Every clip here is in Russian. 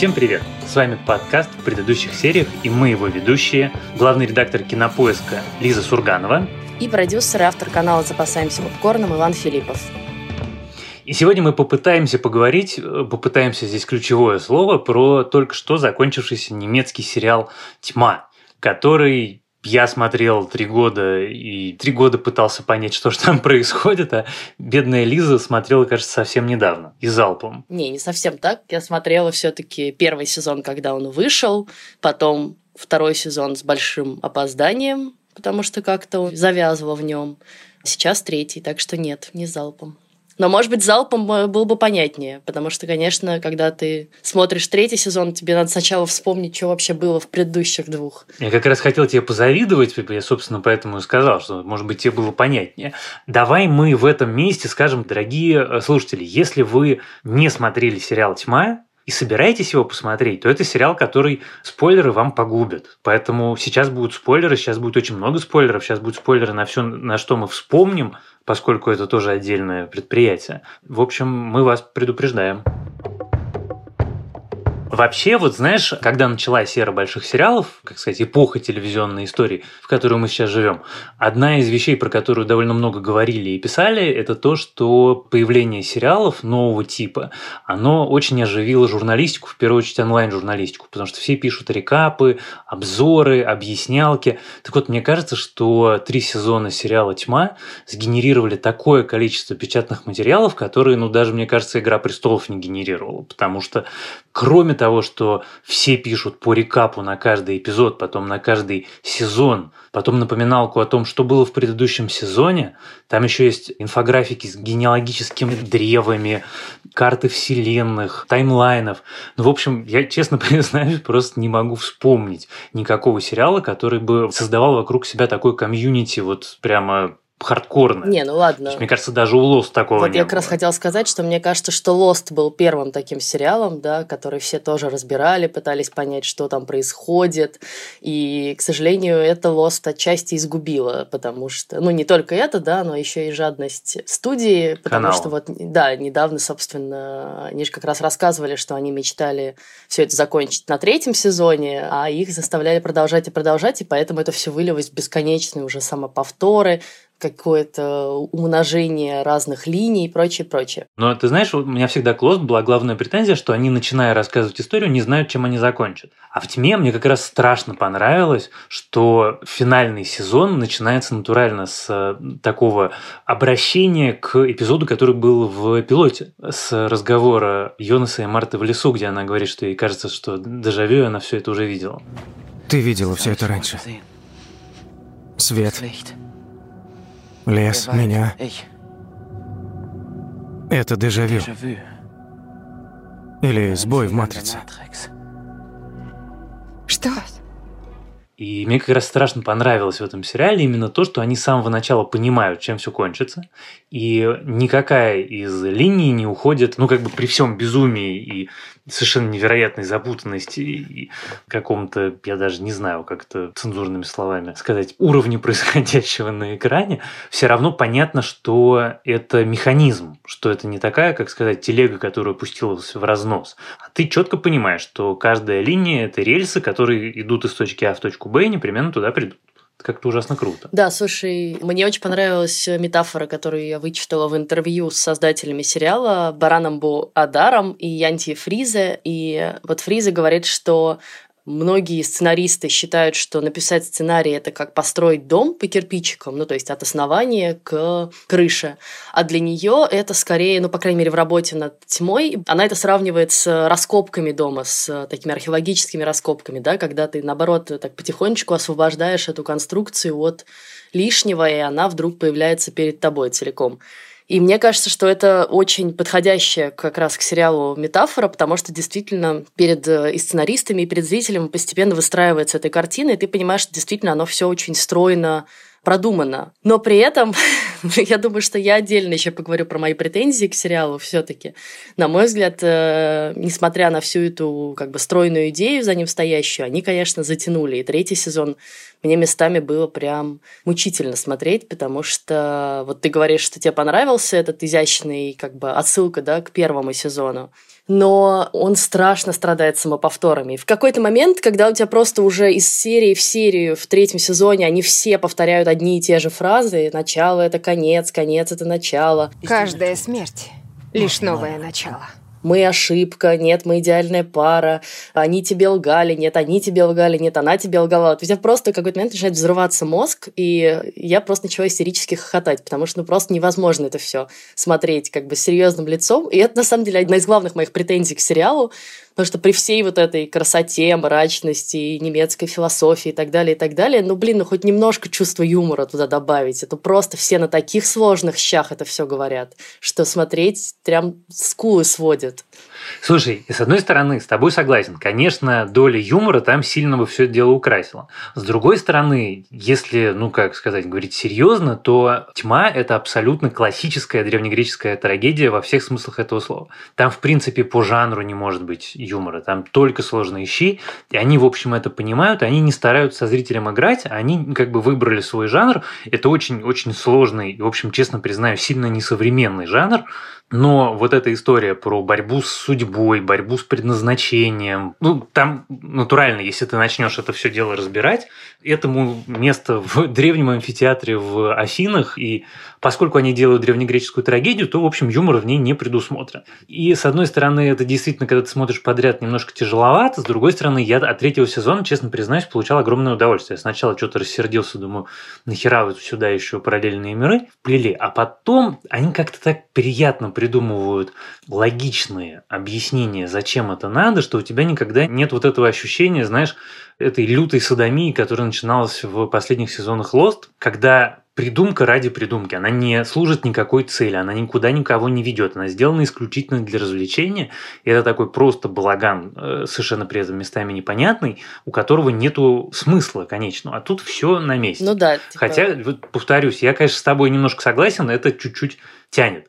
Всем привет! С вами подкаст в предыдущих сериях и мы его ведущие, главный редактор кинопоиска Лиза Сурганова и продюсер и автор канала «Запасаемся попкорном» Иван Филиппов. И сегодня мы попытаемся поговорить, э, попытаемся здесь ключевое слово, про только что закончившийся немецкий сериал «Тьма», который я смотрел три года и три года пытался понять, что же там происходит, а бедная Лиза смотрела, кажется, совсем недавно и залпом. Не, не совсем так. Я смотрела все-таки первый сезон, когда он вышел, потом второй сезон с большим опозданием, потому что как-то завязывала в нем. Сейчас третий, так что нет, не залпом. Но, может быть, залпом э, было бы понятнее, потому что, конечно, когда ты смотришь третий сезон, тебе надо сначала вспомнить, что вообще было в предыдущих двух. Я как раз хотел тебе позавидовать, я, собственно, поэтому и сказал, что, может быть, тебе было понятнее. Давай мы в этом месте скажем, дорогие э, слушатели, если вы не смотрели сериал «Тьма», и собираетесь его посмотреть, то это сериал, который спойлеры вам погубят. Поэтому сейчас будут спойлеры, сейчас будет очень много спойлеров, сейчас будут спойлеры на все, на что мы вспомним, поскольку это тоже отдельное предприятие. В общем, мы вас предупреждаем. Вообще, вот знаешь, когда началась эра больших сериалов, как сказать, эпоха телевизионной истории, в которой мы сейчас живем, одна из вещей, про которую довольно много говорили и писали, это то, что появление сериалов нового типа, оно очень оживило журналистику, в первую очередь онлайн-журналистику, потому что все пишут рекапы, обзоры, объяснялки. Так вот, мне кажется, что три сезона сериала «Тьма» сгенерировали такое количество печатных материалов, которые, ну, даже, мне кажется, «Игра престолов» не генерировала, потому что кроме того, что все пишут по рекапу на каждый эпизод, потом на каждый сезон, потом напоминалку о том, что было в предыдущем сезоне, там еще есть инфографики с генеалогическими древами, карты вселенных, таймлайнов. Ну, в общем, я, честно признаюсь, просто не могу вспомнить никакого сериала, который бы создавал вокруг себя такой комьюнити вот прямо хардкорно. Не, ну ладно. есть, мне кажется, даже у Lost такого вот не я было. как раз хотела сказать, что мне кажется, что Lost был первым таким сериалом, да, который все тоже разбирали, пытались понять, что там происходит. И, к сожалению, это Lost отчасти изгубило, потому что, ну, не только это, да, но еще и жадность студии, потому Канала. что вот, да, недавно, собственно, они же как раз рассказывали, что они мечтали все это закончить на третьем сезоне, а их заставляли продолжать и продолжать, и поэтому это все вылилось в бесконечные уже самоповторы, какое-то умножение разных линий и прочее, прочее. Но ты знаешь, у меня всегда к Lost была главная претензия, что они, начиная рассказывать историю, не знают, чем они закончат. А в «Тьме» мне как раз страшно понравилось, что финальный сезон начинается натурально с э, такого обращения к эпизоду, который был в пилоте, с разговора Йонаса и Марты в лесу, где она говорит, что ей кажется, что дежавю, она все это уже видела. Ты видела все это раньше. Свет, лес, меня. Это дежавю. Или сбой в матрице. Что? И мне как раз страшно понравилось в этом сериале именно то, что они с самого начала понимают, чем все кончится, и никакая из линий не уходит, ну, как бы при всем безумии и совершенно невероятной запутанности и каком-то, я даже не знаю, как это цензурными словами сказать, уровне происходящего на экране, все равно понятно, что это механизм, что это не такая, как сказать, телега, которая пустилась в разнос, а ты четко понимаешь, что каждая линия – это рельсы, которые идут из точки А в точку И непременно туда придут. Как-то ужасно круто. Да, слушай, мне очень понравилась метафора, которую я вычитала в интервью с создателями сериала Бараном Бу Адаром и Янти Фризе. И вот Фризе говорит, что Многие сценаристы считают, что написать сценарий это как построить дом по кирпичикам, ну то есть от основания к крыше. А для нее это скорее, ну по крайней мере в работе над тьмой, она это сравнивает с раскопками дома, с такими археологическими раскопками, да, когда ты наоборот так потихонечку освобождаешь эту конструкцию от лишнего, и она вдруг появляется перед тобой целиком. И мне кажется, что это очень подходящая как раз к сериалу метафора, потому что действительно перед и сценаристами, и перед зрителем постепенно выстраивается эта картина, и ты понимаешь, что действительно оно все очень стройно продумано. Но при этом, я думаю, что я отдельно еще поговорю про мои претензии к сериалу все-таки. На мой взгляд, э, несмотря на всю эту как бы стройную идею за ним стоящую, они, конечно, затянули. И третий сезон мне местами было прям мучительно смотреть, потому что вот ты говоришь, что тебе понравился этот изящный как бы отсылка да, к первому сезону. но он страшно страдает самоповторами. В какой-то момент, когда у тебя просто уже из серии в серию в третьем сезоне они все повторяют одни и те же фразы, начало — это конец, конец — это начало. Каждая смерть — лишь новое начало мы ошибка, нет, мы идеальная пара, они тебе лгали, нет, они тебе лгали, нет, она тебе лгала. У тебя просто в какой-то момент начинает взрываться мозг, и я просто начала истерически хохотать, потому что ну, просто невозможно это все смотреть как бы серьезным лицом. И это, на самом деле, одна из главных моих претензий к сериалу, Потому что при всей вот этой красоте, мрачности, немецкой философии и так далее, и так далее, ну, блин, ну хоть немножко чувства юмора туда добавить. Это просто все на таких сложных щах это все говорят, что смотреть прям скулы сводят. ut. Слушай, с одной стороны, с тобой согласен. Конечно, доля юмора там сильно бы все это дело украсила. С другой стороны, если, ну как сказать, говорить серьезно, то «Тьма» — это абсолютно классическая древнегреческая трагедия во всех смыслах этого слова. Там, в принципе, по жанру не может быть юмора. Там только сложные щи, и они, в общем, это понимают, они не стараются со зрителем играть, они как бы выбрали свой жанр. Это очень-очень сложный и, в общем, честно признаю, сильно несовременный жанр, но вот эта история про борьбу с судьбой, борьбу с предназначением, ну, там натурально, если ты начнешь это все дело разбирать, этому место в древнем амфитеатре в Афинах, и поскольку они делают древнегреческую трагедию, то, в общем, юмор в ней не предусмотрен. И, с одной стороны, это действительно, когда ты смотришь подряд, немножко тяжеловато, с другой стороны, я от третьего сезона, честно признаюсь, получал огромное удовольствие. Я сначала что-то рассердился, думаю, нахера вот сюда еще параллельные миры плели, а потом они как-то так приятно придумывают логичные объяснения, зачем это надо, что у тебя никогда нет вот этого ощущения, знаешь, этой лютой садомии, которая начиналась в последних сезонах Lost, когда придумка ради придумки. Она не служит никакой цели, она никуда никого не ведет. Она сделана исключительно для развлечения. И это такой просто балаган, э, совершенно при этом местами непонятный, у которого нету смысла конечного. А тут все на месте. Ну да. Типа... Хотя, вот, повторюсь, я, конечно, с тобой немножко согласен, это чуть-чуть тянет.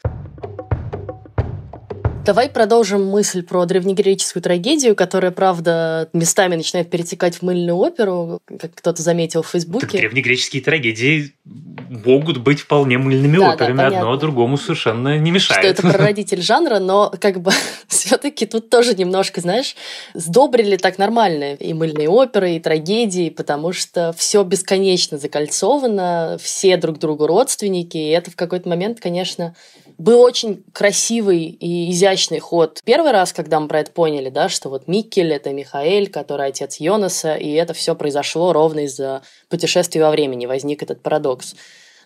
Давай продолжим мысль про древнегреческую трагедию, которая, правда, местами начинает перетекать в мыльную оперу, как кто-то заметил в Фейсбуке. Так древнегреческие трагедии могут быть вполне мыльными да, операми, да, одно другому совершенно не мешает. Что это прародитель жанра, но как бы все-таки тут тоже немножко, знаешь, сдобрили так нормально и мыльные оперы, и трагедии, потому что все бесконечно закольцовано, все друг другу родственники, и это в какой-то момент, конечно, был очень красивый и изящный ход. Первый раз, когда мы про это поняли, да, что вот Миккель — это Михаэль, который отец Йонаса, и это все произошло ровно из-за путешествия во времени, возник этот парадокс.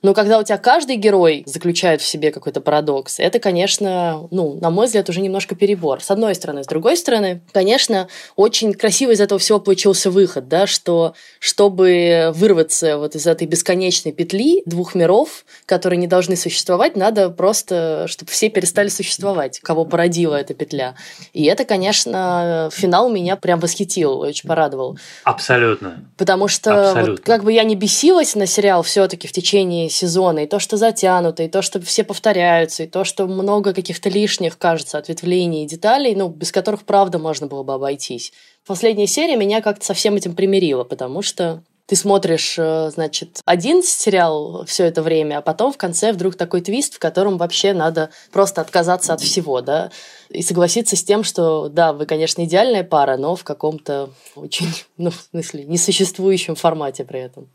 Но когда у тебя каждый герой заключает в себе какой-то парадокс, это, конечно, ну, на мой взгляд, уже немножко перебор. С одной стороны. С другой стороны, конечно, очень красиво из этого всего получился выход, да, что чтобы вырваться вот из этой бесконечной петли двух миров, которые не должны существовать, надо просто, чтобы все перестали существовать, кого породила эта петля. И это, конечно, финал меня прям восхитил, очень порадовал. Абсолютно. Потому что Абсолютно. Вот, как бы я не бесилась на сериал все-таки в течение сезона, и то, что затянуто, и то, что все повторяются, и то, что много каких-то лишних, кажется, ответвлений и деталей, ну, без которых, правда, можно было бы обойтись. Последняя серия меня как-то со всем этим примирила, потому что ты смотришь, э, значит, один сериал все это время, а потом в конце вдруг такой твист, в котором вообще надо просто отказаться от всего, да, и согласиться с тем, что, да, вы, конечно, идеальная пара, но в каком-то очень, ну, в смысле, несуществующем формате при этом.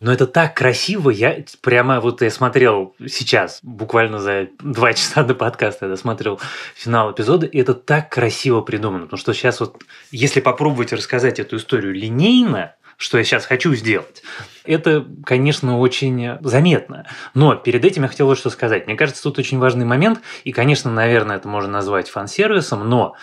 Но это так красиво, я прямо вот я смотрел сейчас, буквально за два часа до подкаста, я смотрел финал эпизода, и это так красиво придумано, потому что сейчас вот, если попробовать рассказать эту историю линейно, что я сейчас хочу сделать, это, конечно, очень заметно. Но перед этим я хотел вот что сказать. Мне кажется, тут очень важный момент, и, конечно, наверное, это можно назвать фан-сервисом, но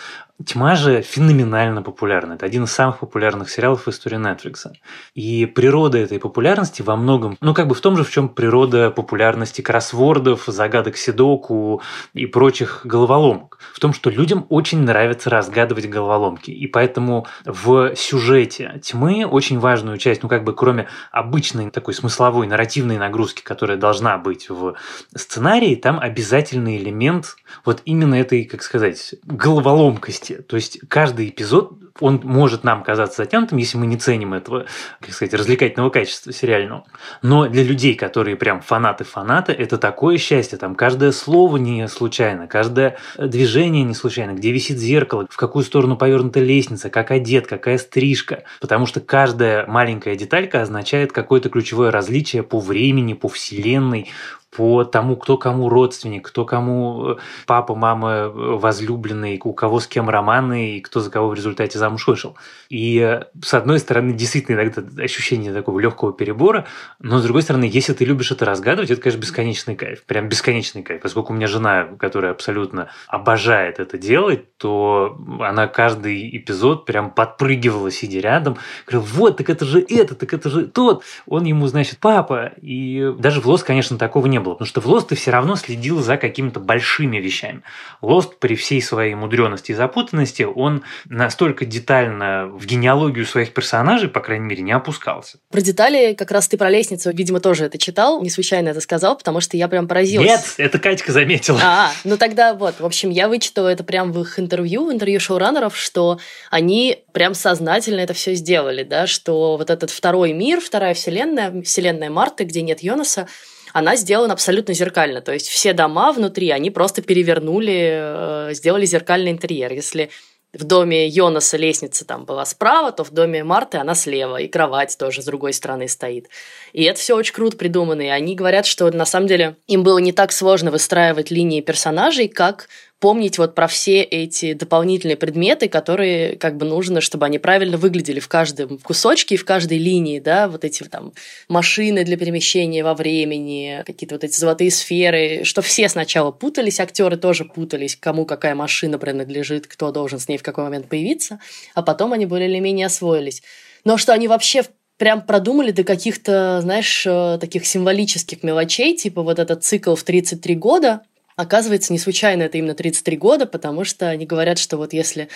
Тьма же феноменально популярна. Это один из самых популярных сериалов в истории Netflix. И природа этой популярности во многом, ну как бы в том же, в чем природа популярности кроссвордов, загадок Сидоку и прочих головоломок. В том, что людям очень нравится разгадывать головоломки. И поэтому в сюжете тьмы очень важную часть, ну как бы кроме обычной такой смысловой нарративной нагрузки, которая должна быть в сценарии, там обязательный элемент вот именно этой, как сказать, головоломкости. То есть каждый эпизод он может нам казаться затянутым, если мы не ценим этого, как сказать, развлекательного качества сериального. Но для людей, которые прям фанаты-фанаты, это такое счастье. Там каждое слово не случайно, каждое движение не случайно, где висит зеркало, в какую сторону повернута лестница, как одет, какая стрижка. Потому что каждая маленькая деталька означает какое-то ключевое различие по времени, по вселенной, по тому, кто кому родственник, кто кому э, папа, мама, э, возлюбленный, у кого с кем романы и кто за кого в результате замуж вышел. И э, с одной стороны, действительно иногда ощущение такого легкого перебора, но с другой стороны, если ты любишь это разгадывать, это, конечно, бесконечный кайф. Прям бесконечный кайф. Поскольку у меня жена, которая абсолютно обожает это делать, то она каждый эпизод прям подпрыгивала, сидя рядом. Говорила, вот, так это же это, так это же тот. Он ему, значит, папа. И даже в Лос, конечно, такого не было. Потому что в Lost ты все равно следил за какими-то большими вещами. Lost при всей своей мудренности и запутанности, он настолько детально в генеалогию своих персонажей, по крайней мере, не опускался. Про детали как раз ты про лестницу, видимо, тоже это читал, не случайно это сказал, потому что я прям поразилась. Нет, это Катька заметила. А, ну тогда вот, в общем, я вычитала это прям в их интервью, в интервью шоураннеров, что они прям сознательно это все сделали, да, что вот этот второй мир, вторая вселенная, вселенная Марты, где нет Йонаса, она сделана абсолютно зеркально. То есть все дома внутри, они просто перевернули, э, сделали зеркальный интерьер. Если в доме Йонаса лестница там была справа, то в доме Марты она слева, и кровать тоже с другой стороны стоит. И это все очень круто придумано. И они говорят, что на самом деле им было не так сложно выстраивать линии персонажей, как помнить вот про все эти дополнительные предметы, которые как бы нужно, чтобы они правильно выглядели в каждом кусочке и в каждой линии, да, вот эти там машины для перемещения во времени, какие-то вот эти золотые сферы, что все сначала путались, актеры тоже путались, кому какая машина принадлежит, кто должен с ней в какой момент появиться, а потом они более или менее освоились. Но что они вообще прям продумали до каких-то, знаешь, э, таких символических мелочей, типа вот этот цикл в 33 года, Оказывается, не случайно это именно 33 года, потому что они говорят, что вот если,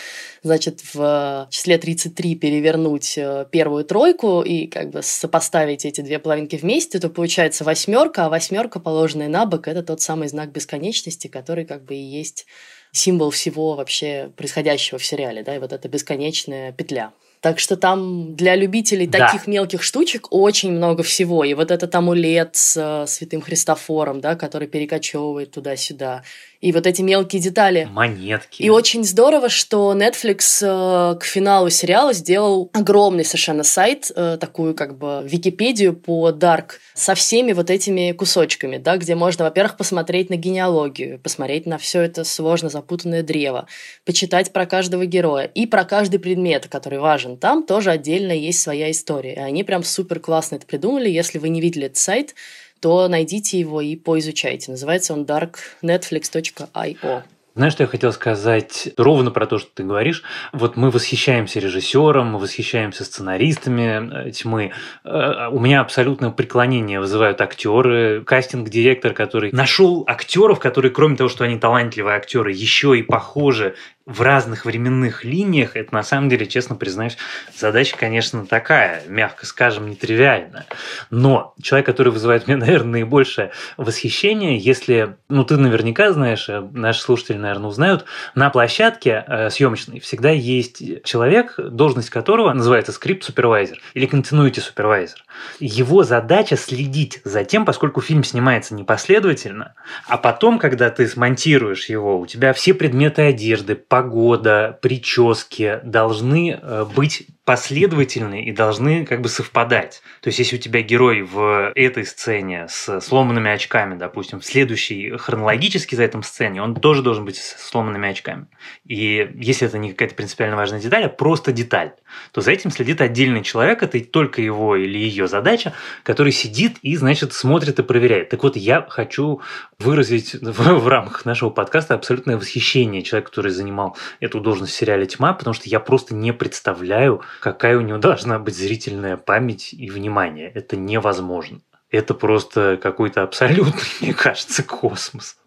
значит, в числе 33 перевернуть э, первую тройку и как бы сопоставить эти две половинки вместе, то получается восьмерка, а восьмерка, положенная на бок, это тот самый знак бесконечности, который как бы и есть символ всего вообще происходящего в сериале, да, и вот эта бесконечная петля. Так что там для любителей Да. таких мелких штучек очень много всего. И вот этот амулет с э, святым Христофором, да, который перекочевывает туда-сюда. И вот эти мелкие детали. Монетки. И очень здорово, что Netflix э, к финалу сериала сделал огромный совершенно сайт, э, такую как бы Википедию по Dark со всеми вот этими кусочками, да, где можно, во-первых, посмотреть на генеалогию, посмотреть на все это сложно запутанное древо, почитать про каждого героя и про каждый предмет, который важен. Там тоже отдельно есть своя история. И они прям супер классно это придумали. Если вы не видели этот сайт, то найдите его и поизучайте. Называется он darknetflix.io. Знаешь, что я хотел сказать ровно про то, что ты говоришь? Вот мы восхищаемся режиссером, мы восхищаемся сценаристами э, тьмы. Э, У меня абсолютное преклонение вызывают актеры, кастинг-директор, который нашел актеров, которые, кроме того, что они талантливые актеры, еще и похожи в разных временных линиях, это на самом деле, честно признаюсь, задача, конечно, такая, мягко скажем, нетривиальная. Но человек, который вызывает меня, наверное, наибольшее восхищение, если, ну, ты наверняка знаешь, э, наши слушатели, наверное, узнают, на площадке э, съемочной всегда есть человек, должность которого называется скрипт-супервайзер или continuity супервайзер. Его задача следить за тем, поскольку фильм снимается непоследовательно, а потом, когда ты смонтируешь его, у тебя все предметы одежды, погода, прически должны э, быть последовательны и должны как бы совпадать. То есть, если у тебя герой в этой сцене с сломанными очками, допустим, в следующей хронологически за этом сцене, он тоже должен быть с сломанными очками. И если это не какая-то принципиально важная деталь, а просто деталь, то за этим следит отдельный человек, это только его или ее задача, который сидит и, значит, смотрит и проверяет. Так вот, я хочу выразить в, в рамках нашего подкаста абсолютное восхищение человека, который занимал эту должность в сериале «Тьма», потому что я просто не представляю, какая у него должна быть зрительная память и внимание. Это невозможно. Это просто какой-то абсолютный, мне кажется, космос.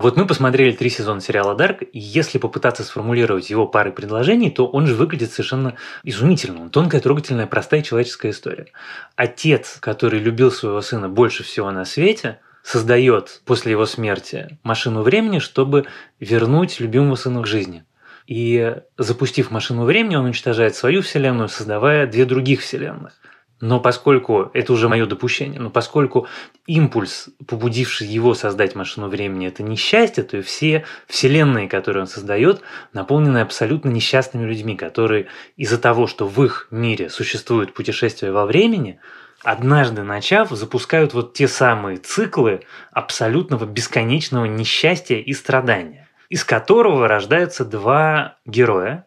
Вот мы посмотрели три сезона сериала Дарк, и если попытаться сформулировать его парой предложений, то он же выглядит совершенно изумительно. Он тонкая, трогательная, простая человеческая история. Отец, который любил своего сына больше всего на свете, создает после его смерти машину времени, чтобы вернуть любимого сына к жизни. И запустив машину времени, он уничтожает свою вселенную, создавая две других вселенных. Но поскольку, это уже мое допущение, но поскольку импульс, побудивший его создать машину времени, это несчастье, то и все вселенные, которые он создает, наполнены абсолютно несчастными людьми, которые из-за того, что в их мире существует путешествие во времени, однажды начав, запускают вот те самые циклы абсолютного бесконечного несчастья и страдания, из которого рождаются два героя,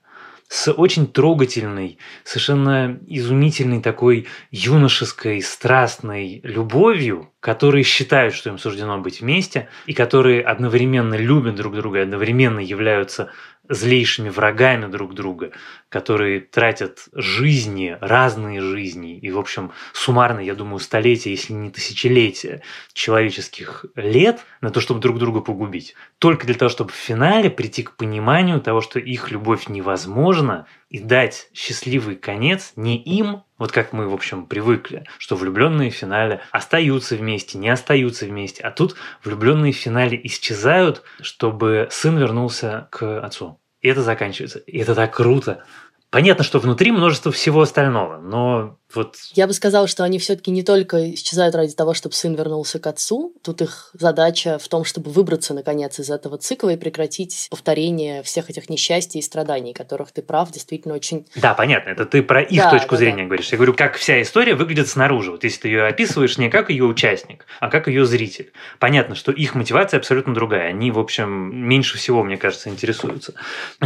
с очень трогательной, совершенно изумительной такой юношеской, страстной любовью, которые считают, что им суждено быть вместе, и которые одновременно любят друг друга одновременно являются злейшими врагами друг друга, которые тратят жизни, разные жизни, и, в общем, суммарно, я думаю, столетия, если не тысячелетия человеческих лет на то, чтобы друг друга погубить. Только для того, чтобы в финале прийти к пониманию того, что их любовь невозможна, и дать счастливый конец не им, вот как мы, в общем, привыкли, что влюбленные в финале остаются вместе, не остаются вместе, а тут влюбленные в финале исчезают, чтобы сын вернулся к отцу. И это заканчивается. И это так круто. Понятно, что внутри множество всего остального, но вот... Я бы сказала, что они все-таки не только исчезают ради того, чтобы сын вернулся к отцу. Тут их задача в том, чтобы выбраться, наконец, из этого цикла и прекратить повторение всех этих несчастий и страданий, которых ты прав, действительно очень... Да, понятно. Это ты про их Да, точку да, зрения да. говоришь. Я говорю, как вся история выглядит снаружи. Вот если ты ее описываешь не как ее участник, а как ее зритель. Понятно, что их мотивация абсолютно другая. Они, в общем, меньше всего, мне кажется, интересуются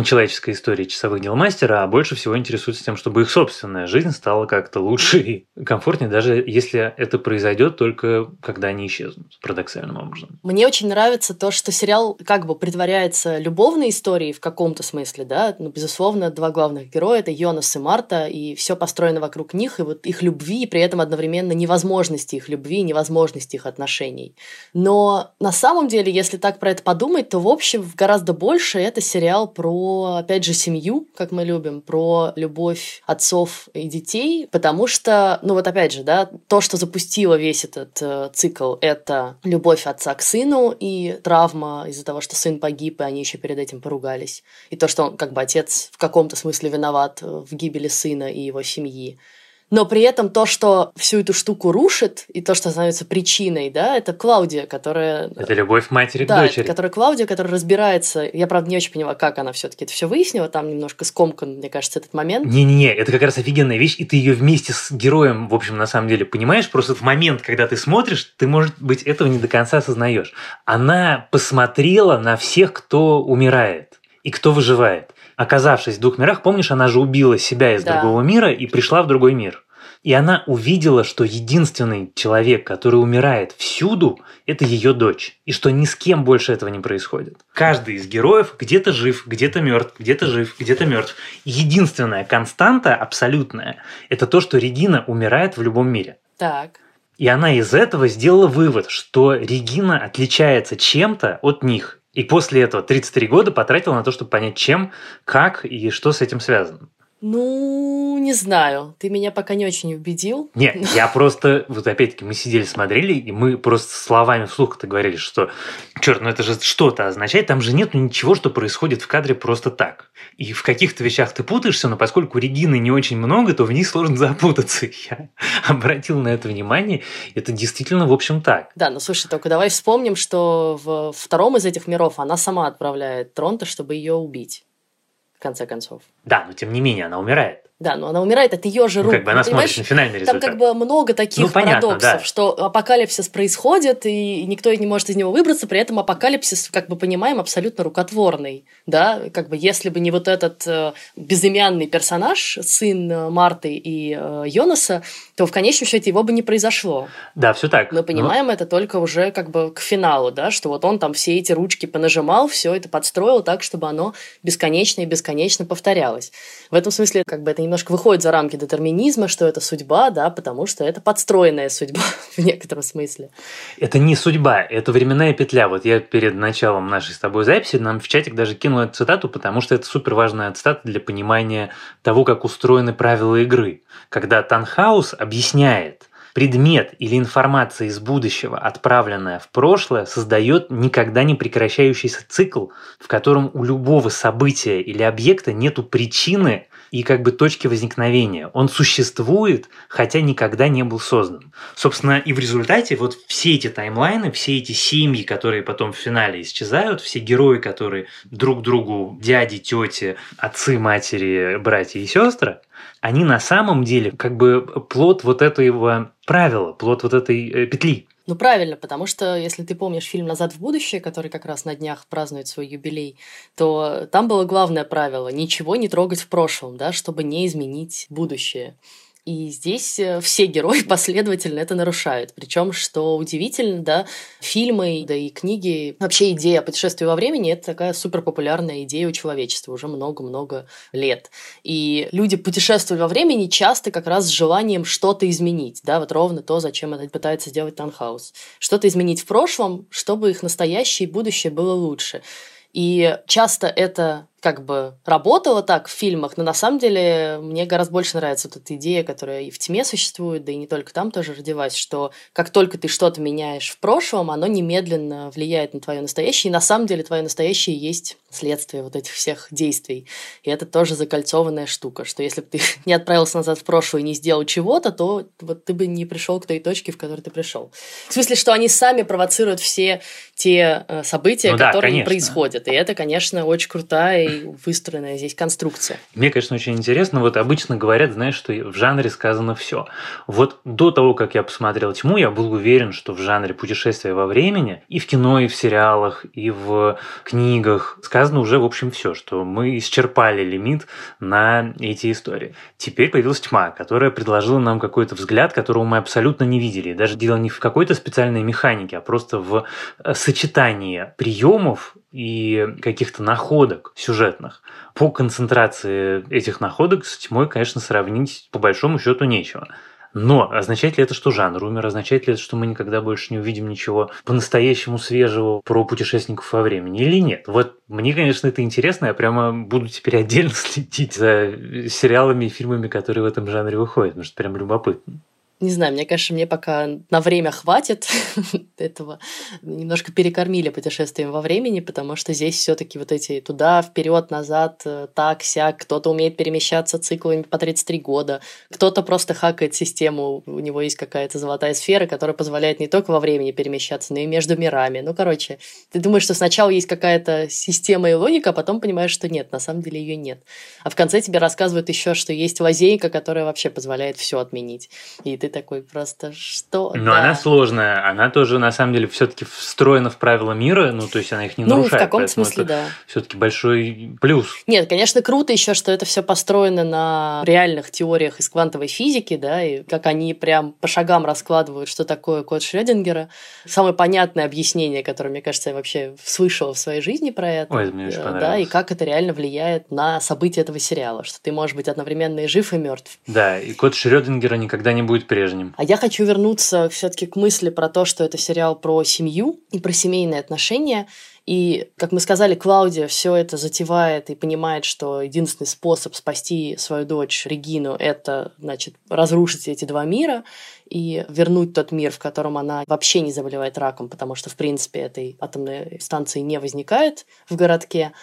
человеческой историей часовых дел мастера, а больше всего интересуются тем, чтобы их собственная жизнь стала как-то лучше и комфортнее, даже если это произойдет только когда они исчезнут, парадоксальным образом. Мне очень нравится то, что сериал как бы притворяется любовной историей в каком-то смысле, да, ну, безусловно, два главных героя — это Йонас и Марта, и все построено вокруг них, и вот их любви, и при этом одновременно невозможности их любви, невозможности их отношений. Но на самом деле, если так про это подумать, то, в общем, гораздо больше это сериал про, опять же, семью, как мы любим, про любовь отцов и детей, потому что, ну вот опять же, да, то, что запустило весь этот э, цикл, это любовь отца к сыну и травма из-за того, что сын погиб, и они еще перед этим поругались. И то, что он, как бы отец в каком-то смысле виноват э, в гибели сына и его семьи. Но при этом то, что всю эту штуку рушит, и то, что становится причиной, да, это Клаудия, которая... Это любовь матери к Да, дочери. которая Клаудия, которая разбирается. Я, правда, не очень поняла, как она все-таки это все выяснила. Там немножко скомкан, мне кажется, этот момент. Не-не-не, это как раз офигенная вещь, и ты ее вместе с героем, в общем, на самом деле понимаешь, просто в момент, когда ты смотришь, ты, может быть, этого не до конца осознаешь. Она посмотрела на всех, кто умирает и кто выживает. Оказавшись в двух мирах, помнишь, она же убила себя из Да. другого мира и пришла в другой мир. И она увидела, что единственный человек, который умирает всюду, это ее дочь. И что ни с кем больше этого не происходит. Каждый из героев где-то жив, где-то мертв, где-то жив, где-то мертв. Единственная константа абсолютная – это то, что Регина умирает в любом мире. Так. И она из этого сделала вывод, что Регина отличается чем-то от них. И после этого 33 года потратила на то, чтобы понять, чем, как и что с этим связано. Ну, не знаю. Ты меня пока не очень убедил. Не, я просто, вот опять-таки, мы сидели, смотрели, и мы просто словами вслух-то говорили, что, черт, ну это же что-то означает, там же нет ничего, что происходит в кадре просто так. И в каких-то вещах ты путаешься, но поскольку Регины не очень много, то в них сложно запутаться. Я обратил на это внимание, это действительно, в общем, так. Да, ну слушай, только давай вспомним, что в втором из этих миров она сама отправляет Тронта, чтобы ее убить. В конце концов. Да, но тем не менее она умирает. Да, но она умирает от ее же Ну, рук. как бы она Ну, понимаешь, смотрит на финальный Там результат. как бы много таких Ну, понятно, парадоксов, да. что апокалипсис происходит, и никто не может из него выбраться, при этом апокалипсис, как бы понимаем, абсолютно рукотворный. Да, как бы если бы не вот этот э, безымянный персонаж, сын э, Марты и э, Йонаса, то в конечном счете его бы не произошло. Да, все так. Мы Но- понимаем это только уже как бы к финалу, да, что вот он там все эти ручки понажимал, все это подстроил так, чтобы оно бесконечно и бесконечно повторялось. В этом смысле как бы это немножко выходит за рамки детерминизма, что это судьба, да, потому что это подстроенная судьба в некотором смысле. Это не судьба, это временная петля. Вот я перед началом нашей с тобой записи нам в чатик даже кинул эту цитату, потому что это супер важная цитата для понимания того, как устроены правила игры. Когда Танхаус объясняет Предмет или информация из будущего, отправленная в прошлое, создает никогда не прекращающийся цикл, в котором у любого события или объекта нету причины и как бы точки возникновения. Он существует, хотя никогда не был создан. Собственно, и в результате вот все эти таймлайны, все эти семьи, которые потом в финале исчезают, все герои, которые друг другу дяди, тети, отцы, матери, братья и сестры, они на самом деле как бы плод вот этого правила, плод вот этой э, петли. Ну, правильно, потому что, если ты помнишь фильм «Назад в будущее», который как раз на днях празднует свой юбилей, то там было главное правило – ничего не трогать в прошлом, да, чтобы не изменить будущее. И здесь э, все герои последовательно это нарушают. Причем, что удивительно, да, фильмы, да и книги, вообще идея путешествия во времени – это такая суперпопулярная идея у человечества уже много-много лет. И люди путешествуют во времени часто как раз с желанием что-то изменить, да, вот ровно то, зачем это пытается сделать Танхаус. Что-то изменить в прошлом, чтобы их настоящее и будущее было лучше. И часто это как бы работало так в фильмах, но на самом деле мне гораздо больше нравится вот эта идея, которая и в тьме существует, да и не только там тоже родилась, что как только ты что-то меняешь в прошлом, оно немедленно влияет на твое настоящее, и на самом деле твое настоящее есть следствие вот этих всех действий. И это тоже закольцованная штука, что если бы ты не отправился назад в прошлое и не сделал чего-то, то вот ты бы не пришел к той точке, в которой ты пришел. В смысле, что они сами провоцируют все те э, события, ну, которые да, происходят. И это, конечно, очень крутая выстроенная здесь конструкция. Мне, конечно, очень интересно. Вот обычно говорят, знаешь, что в жанре сказано все. Вот до того, как я посмотрел «Тьму», я был уверен, что в жанре путешествия во времени и в кино, и в сериалах, и в книгах сказано уже, в общем, все, что мы исчерпали лимит на эти истории. Теперь появилась «Тьма», которая предложила нам какой-то взгляд, которого мы абсолютно не видели. даже дело не в какой-то специальной механике, а просто в э, сочетании приемов и каких-то находок сюжетных. По концентрации этих находок с тьмой, конечно, сравнить по большому счету нечего. Но означает ли это, что жанр умер? Означает ли это, что мы никогда больше не увидим ничего по-настоящему свежего про путешественников во времени или нет? Вот мне, конечно, это интересно. Я прямо буду теперь отдельно следить за сериалами и фильмами, которые в этом жанре выходят, потому что прям любопытно. Не знаю, мне кажется, мне пока на время хватит этого. Немножко перекормили путешествием во времени, потому что здесь все-таки вот эти туда, вперед, назад, э, так, сяк. Кто-то умеет перемещаться циклами по 33 года, кто-то просто хакает систему. У него есть какая-то золотая сфера, которая позволяет не только во времени перемещаться, но и между мирами. Ну, короче, ты думаешь, что сначала есть какая-то система и логика, а потом понимаешь, что нет, на самом деле ее нет. А в конце тебе рассказывают еще, что есть лазейка, которая вообще позволяет все отменить. И ты такой просто что? Но да. она сложная, она тоже на самом деле все-таки встроена в правила мира, ну то есть она их не ну, нарушает. Ну в каком смысле, да. Все-таки большой плюс. Нет, конечно, круто еще, что это все построено на реальных теориях из квантовой физики, да, и как они прям по шагам раскладывают, что такое код Шрёдингера. Самое понятное объяснение, которое, мне кажется, я вообще слышала в своей жизни про это. Ой, мне очень понравилось. Да, и как это реально влияет на события этого сериала, что ты можешь быть одновременно и жив, и мертв. Да, и код Шрёдингера никогда не будет прежним. А я хочу вернуться все-таки к мысли про то, что это сериал про семью и про семейные отношения. И, как мы сказали, Клаудия все это затевает и понимает, что единственный способ спасти свою дочь Регину – это, значит, разрушить эти два мира и вернуть тот мир, в котором она вообще не заболевает раком, потому что, в принципе, этой атомной станции не возникает в городке.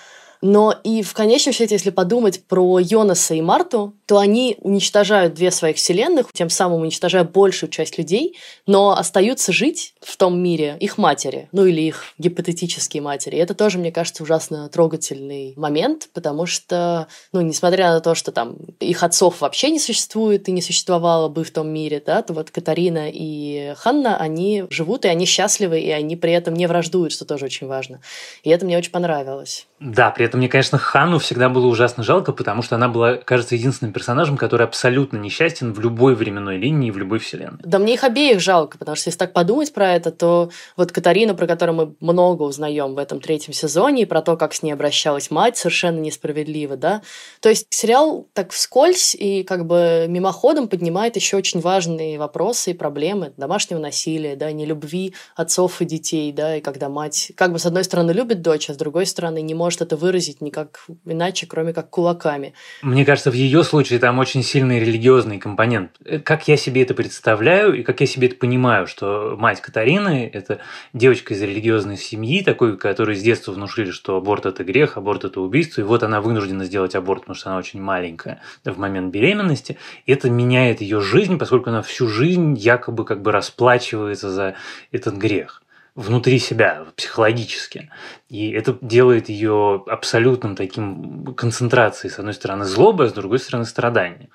Но и в конечном счете, если подумать про Йонаса и Марту, то они уничтожают две своих вселенных, тем самым уничтожая большую часть людей, но остаются жить в том мире их матери, ну или их гипотетические матери. И это тоже, мне кажется, ужасно трогательный момент, потому что, ну, несмотря на то, что там их отцов вообще не существует и не существовало бы в том мире, да, то вот Катарина и Ханна, они живут, и они счастливы, и они при этом не враждуют, что тоже очень важно. И это мне очень понравилось. Да, при этом мне, конечно, Хану всегда было ужасно жалко, потому что она была, кажется, единственным персонажем, который абсолютно несчастен в любой временной линии, в любой вселенной. Да мне их обеих жалко, потому что если так подумать про это, то вот Катарина, про которую мы много узнаем в этом третьем сезоне, и про то, как с ней обращалась мать, совершенно несправедливо, да. То есть сериал так вскользь и как бы мимоходом поднимает еще очень важные вопросы и проблемы домашнего насилия, да, нелюбви отцов и детей, да, и когда мать как бы с одной стороны любит дочь, а с другой стороны не может это выразить выразить никак иначе, кроме как кулаками. Мне кажется, в ее случае там очень сильный религиозный компонент. Э, как я себе это представляю и как я себе это понимаю, что мать Катарины – это девочка из религиозной семьи, такой, которой с детства внушили, что аборт – это грех, аборт – это убийство, и вот она вынуждена сделать аборт, потому что она очень маленькая в момент беременности. И это меняет ее жизнь, поскольку она всю жизнь якобы как бы расплачивается за этот грех внутри себя, психологически. И это делает ее абсолютным таким концентрацией, с одной стороны, злобы, а с другой стороны, страдания.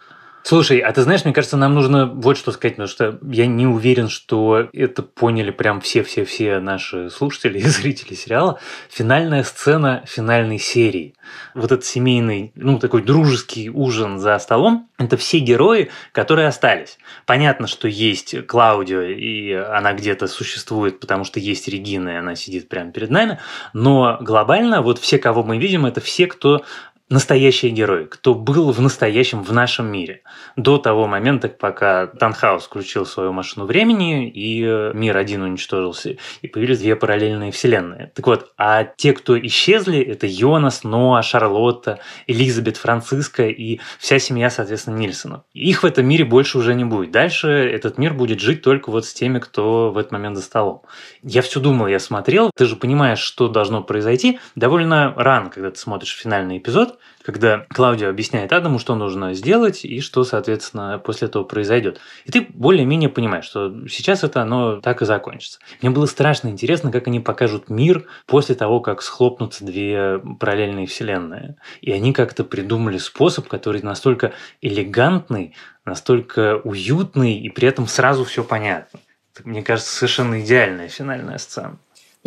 Слушай, а ты знаешь, мне кажется, нам нужно вот что сказать, потому что я не уверен, что это поняли прям все-все-все наши слушатели и зрители сериала. Финальная сцена финальной серии. Вот этот семейный, ну, такой дружеский ужин за столом, это все герои, которые остались. Понятно, что есть Клаудио, и она где-то существует, потому что есть Регина, и она сидит прямо перед нами, но глобально вот все, кого мы видим, это все, кто настоящие герои, кто был в настоящем, в нашем мире. До того момента, пока Танхаус включил свою машину времени, и э, мир один уничтожился, и появились две параллельные вселенные. Так вот, а те, кто исчезли, это Йонас, Ноа, Шарлотта, Элизабет, Франциска и вся семья, соответственно, Нильсонов. Их в этом мире больше уже не будет. Дальше этот мир будет жить только вот с теми, кто в этот момент за столом. Я все думал, я смотрел, ты же понимаешь, что должно произойти довольно рано, когда ты смотришь финальный эпизод, когда Клаудио объясняет Адаму, что нужно сделать и что, соответственно, после этого произойдет. И ты более-менее понимаешь, что сейчас это оно так и закончится. Мне было страшно интересно, как они покажут мир после того, как схлопнутся две параллельные вселенные. И они как-то придумали способ, который настолько элегантный, настолько уютный, и при этом сразу все понятно. Мне кажется, совершенно идеальная финальная сцена.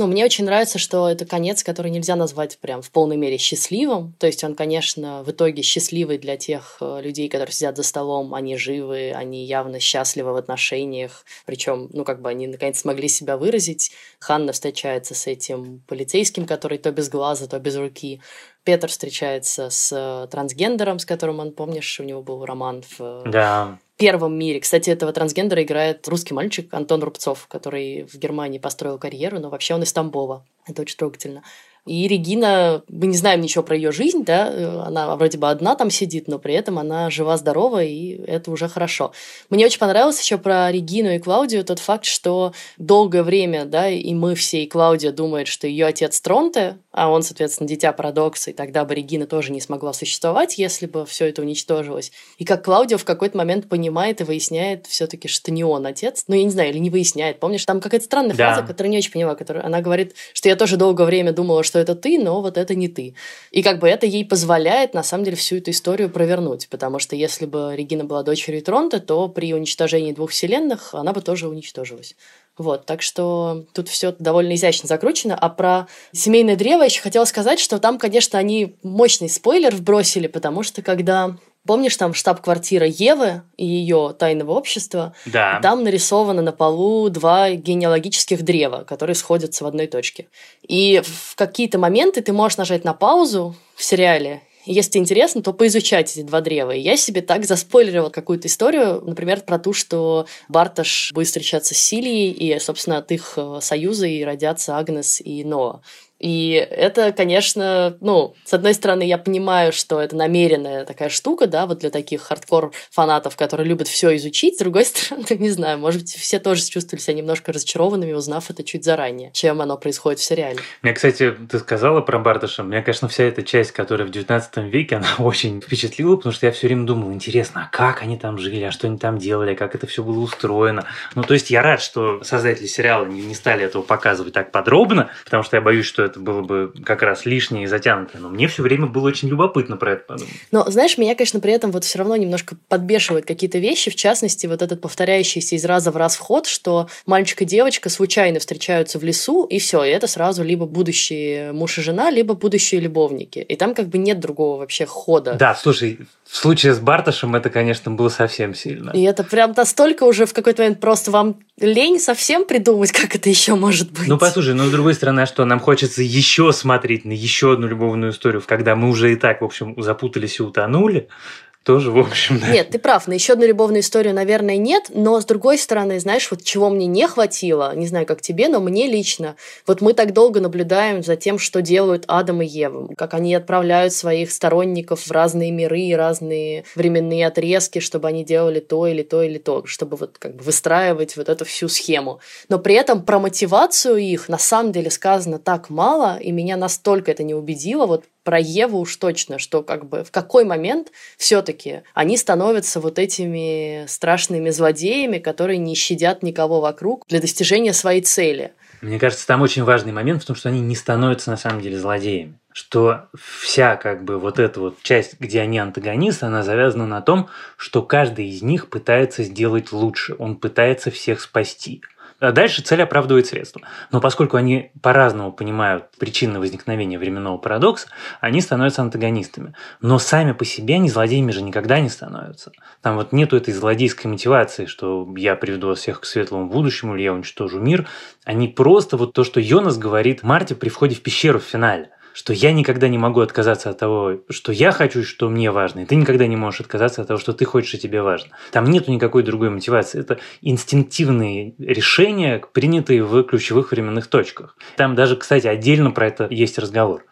Ну, мне очень нравится, что это конец, который нельзя назвать прям в полной мере счастливым. То есть он, конечно, в итоге счастливый для тех э, людей, которые сидят за столом, они живы, они явно счастливы в отношениях. Причем, ну, как бы они наконец смогли себя выразить. Ханна встречается с этим полицейским, который то без глаза, то без руки. Петр встречается с трансгендером, с которым он, помнишь, у него был роман в э, да первом мире. Кстати, этого трансгендера играет русский мальчик Антон Рубцов, который в Германии построил карьеру, но вообще он из Тамбова. Это очень трогательно. И Регина, мы не знаем ничего про ее жизнь, да, э, она вроде бы одна там сидит, но при этом она жива-здорова, и это уже хорошо. Мне очень понравилось еще про Регину и Клаудию тот факт, что долгое время, да, и мы все, и Клаудия думает, что ее отец Тронте, а он, соответственно, дитя парадокса, и тогда бы Регина тоже не смогла существовать, если бы все это уничтожилось. И как Клаудио в какой-то момент понимает и выясняет все-таки, что не он отец. Ну, я не знаю, или не выясняет. Помнишь, там какая-то странная да. фраза, которую не очень поняла, которая она говорит, что я тоже долгое время думала, что это ты, но вот это не ты. И как бы это ей позволяет, на самом деле, всю эту историю провернуть, потому что если бы Регина была дочерью Тронта, то при уничтожении двух вселенных она бы тоже уничтожилась. Вот, так что тут все довольно изящно закручено. А про семейное древо еще хотела сказать, что там, конечно, они мощный спойлер вбросили, потому что когда Помнишь, там штаб-квартира Евы и ее тайного общества? Да. Там нарисовано на полу два генеалогических древа, которые сходятся в одной точке. И в какие-то моменты ты можешь нажать на паузу в сериале если интересно, то поизучать эти два древа. И я себе так заспойлерила какую-то историю, например, про то, что Бартош будет встречаться с Сильей, и, собственно, от их э, союза и родятся Агнес и Ноа. И это, конечно, ну, с одной стороны, я понимаю, что это намеренная такая штука, да, вот для таких хардкор-фанатов, которые любят все изучить. С другой стороны, не знаю, может быть, все тоже чувствовали себя немножко разочарованными, узнав это чуть заранее, чем оно происходит в сериале. Мне, кстати, ты сказала про Барташа. Мне, конечно, вся эта часть, которая в 19 веке, она очень впечатлила, потому что я все время думал, интересно, а как они там жили, а что они там делали, как это все было устроено. Ну, то есть я рад, что создатели сериала не стали этого показывать так подробно, потому что я боюсь, что это было бы как раз лишнее и затянутое. Но мне все время было очень любопытно про это подумать. Но, знаешь, меня, конечно, при этом вот все равно немножко подбешивают какие-то вещи, в частности, вот этот повторяющийся из раза в раз вход, что мальчик и девочка случайно встречаются в лесу, и все, и это сразу либо будущие муж и жена, либо будущие любовники. И там как бы нет другого вообще хода. Да, слушай, в случае с Барташем это, конечно, было совсем сильно. И это прям настолько уже в какой-то момент просто вам лень совсем придумать, как это еще может быть. Ну, послушай, но с другой стороны, а что, нам хочется еще смотреть на еще одну любовную историю, когда мы уже и так, в общем, запутались и утонули, тоже, в общем, да. Нет, ты прав, на еще одну любовную историю, наверное, нет, но с другой стороны, знаешь, вот чего мне не хватило, не знаю, как тебе, но мне лично, вот мы так долго наблюдаем за тем, что делают Адам и Ева, как они отправляют своих сторонников в разные миры и разные временные отрезки, чтобы они делали то или то или то, чтобы вот как бы выстраивать вот эту всю схему. Но при этом про мотивацию их на самом деле сказано так мало, и меня настолько это не убедило, вот про Еву уж точно, что как бы в какой момент все-таки они становятся вот этими страшными злодеями, которые не щадят никого вокруг для достижения своей цели. Мне кажется, там очень важный момент в том, что они не становятся на самом деле злодеями. Что вся как бы вот эта вот часть, где они антагонисты, она завязана на том, что каждый из них пытается сделать лучше, он пытается всех спасти. А дальше цель оправдывает средства. Но поскольку они по-разному понимают причины возникновения временного парадокса, они становятся антагонистами. Но сами по себе они злодеями же никогда не становятся. Там вот нету этой злодейской мотивации, что я приведу вас всех к светлому будущему или я уничтожу мир. Они просто вот то, что Йонас говорит Марте при входе в пещеру в финале что я никогда не могу отказаться от того, что я хочу, что мне важно, и ты никогда не можешь отказаться от того, что ты хочешь, и тебе важно. Там нету никакой другой мотивации. Это инстинктивные решения, принятые в ключевых временных точках. Там даже, кстати, отдельно про это есть разговор.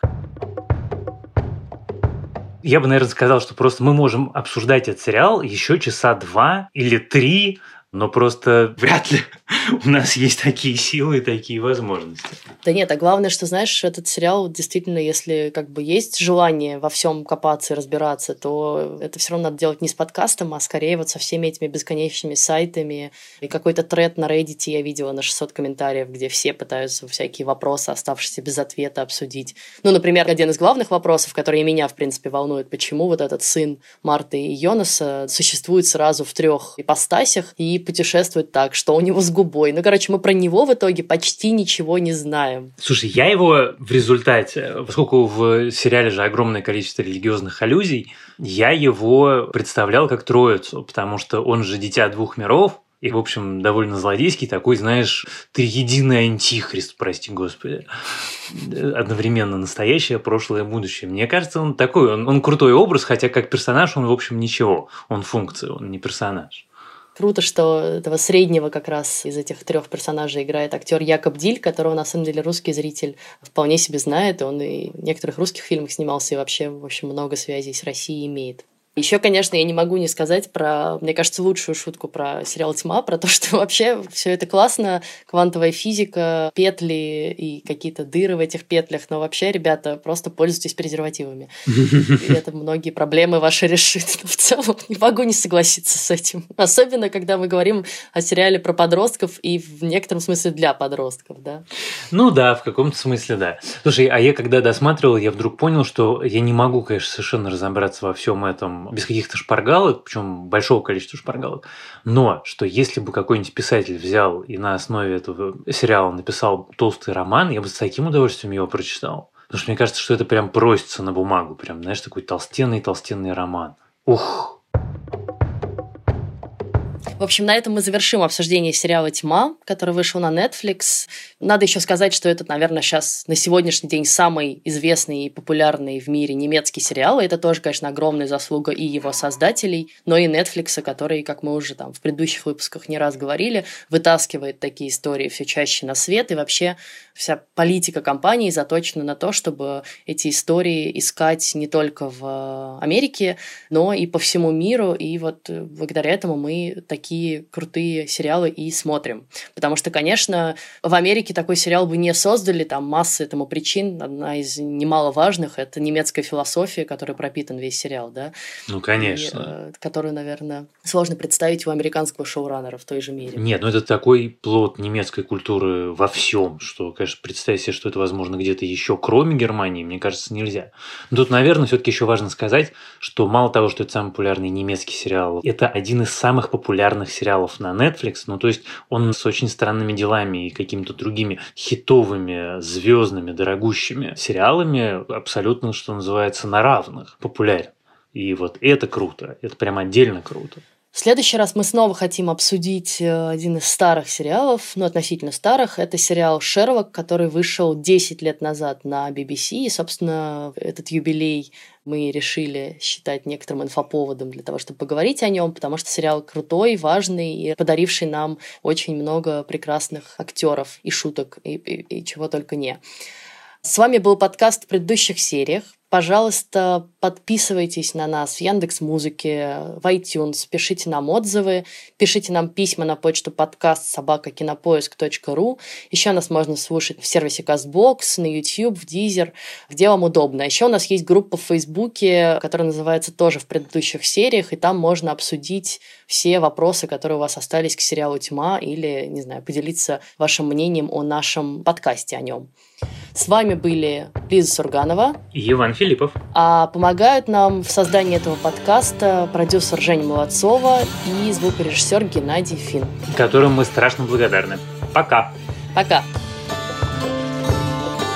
Я бы, наверное, сказал, что просто мы можем обсуждать этот сериал еще часа два или три, но просто вряд ли у нас есть такие силы и такие возможности. Да нет, а главное, что, знаешь, этот сериал действительно, если как бы есть желание во всем копаться и разбираться, то это все равно надо делать не с подкастом, а скорее вот со всеми этими бесконечными сайтами. И какой-то тред на Reddit я видела на 600 комментариев, где все пытаются всякие вопросы, оставшиеся без ответа, обсудить. Ну, например, один из главных вопросов, который меня, в принципе, волнует, почему вот этот сын Марты и Йонаса существует сразу в трех ипостасях и путешествует так, что у него с губой. Ну, короче, мы про него в итоге почти ничего не знаем. Слушай, я его в результате, поскольку в сериале же огромное количество религиозных аллюзий, я его представлял как троицу, потому что он же дитя двух миров, и, в общем, довольно злодейский такой, знаешь, триединый антихрист, прости господи. Одновременно настоящее, прошлое, будущее. Мне кажется, он такой, он, он крутой образ, хотя как персонаж он, в общем, ничего. Он функция, он не персонаж. Круто, что этого среднего как раз из этих трех персонажей играет актер Якоб Диль, которого на самом деле русский зритель вполне себе знает. Он и в некоторых русских фильмах снимался, и вообще, в общем, много связей с Россией имеет. Еще, конечно, я не могу не сказать про, мне кажется, лучшую шутку про сериал «Тьма», про то, что вообще все это классно, квантовая физика, петли и какие-то дыры в этих петлях, но вообще, ребята, просто пользуйтесь презервативами. И это многие проблемы ваши решит. Но в целом не могу не согласиться с этим. Особенно, когда мы говорим о сериале про подростков и в некотором смысле для подростков, да? Ну да, в каком-то смысле да. Слушай, а я когда досматривал, я вдруг понял, что я не могу, конечно, совершенно разобраться во всем этом без каких-то шпаргалок, причем большого количества шпаргалок, но что если бы какой-нибудь писатель взял и на основе этого сериала написал толстый роман, я бы с таким удовольствием его прочитал. Потому что мне кажется, что это прям просится на бумагу, прям, знаешь, такой толстенный-толстенный роман. Ух, в общем, на этом мы завершим обсуждение сериала «Тьма», который вышел на Netflix. Надо еще сказать, что это, наверное, сейчас на сегодняшний день самый известный и популярный в мире немецкий сериал. Это тоже, конечно, огромная заслуга и его создателей, но и Netflix, который, как мы уже там в предыдущих выпусках не раз говорили, вытаскивает такие истории все чаще на свет. И вообще вся политика компании заточена на то, чтобы эти истории искать не только в Америке, но и по всему миру. И вот благодаря этому мы такие такие крутые сериалы и смотрим. Потому что, конечно, в Америке такой сериал бы не создали, там масса этому причин. Одна из немаловажных — это немецкая философия, которой пропитан весь сериал, да? Ну, конечно. И, э, которую, наверное, сложно представить у американского шоураннера в той же мере. Нет, ну это такой плод немецкой культуры во всем, что, конечно, представить себе, что это возможно где-то еще кроме Германии, мне кажется, нельзя. Но тут, наверное, все-таки еще важно сказать, что мало того, что это самый популярный немецкий сериал, это один из самых популярных популярных сериалов на Netflix, ну то есть он с очень странными делами и какими-то другими хитовыми, звездными, дорогущими сериалами абсолютно, что называется, на равных популярен. И вот это круто, это прям отдельно круто. В следующий раз мы снова хотим обсудить э, один из старых сериалов, ну, относительно старых. Это сериал «Шерлок», который вышел 10 лет назад на BBC. И, собственно, этот юбилей мы решили считать некоторым инфоповодом для того, чтобы поговорить о нем, потому что сериал крутой, важный и подаривший нам очень много прекрасных актеров и шуток, и, и, и чего только не. С вами был подкаст в предыдущих сериях. Пожалуйста, подписывайтесь на нас в Яндекс Музыке, в iTunes, пишите нам отзывы, пишите нам письма на почту подкаст собакакинопоиск.ру. Еще нас можно слушать в сервисе CastBox, на YouTube, в Deezer, где вам удобно. Еще у нас есть группа в Фейсбуке, которая называется тоже в предыдущих сериях, и там можно обсудить все вопросы, которые у вас остались к сериалу «Тьма» или, не знаю, поделиться вашим мнением о нашем подкасте о нем. С вами были Лиза Сурганова и Иван Филиппов. А помогают нам в создании этого подкаста продюсер Женя Молодцова и звукорежиссер Геннадий Фин. Которым мы страшно благодарны. Пока. Пока.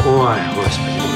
Ой, господи.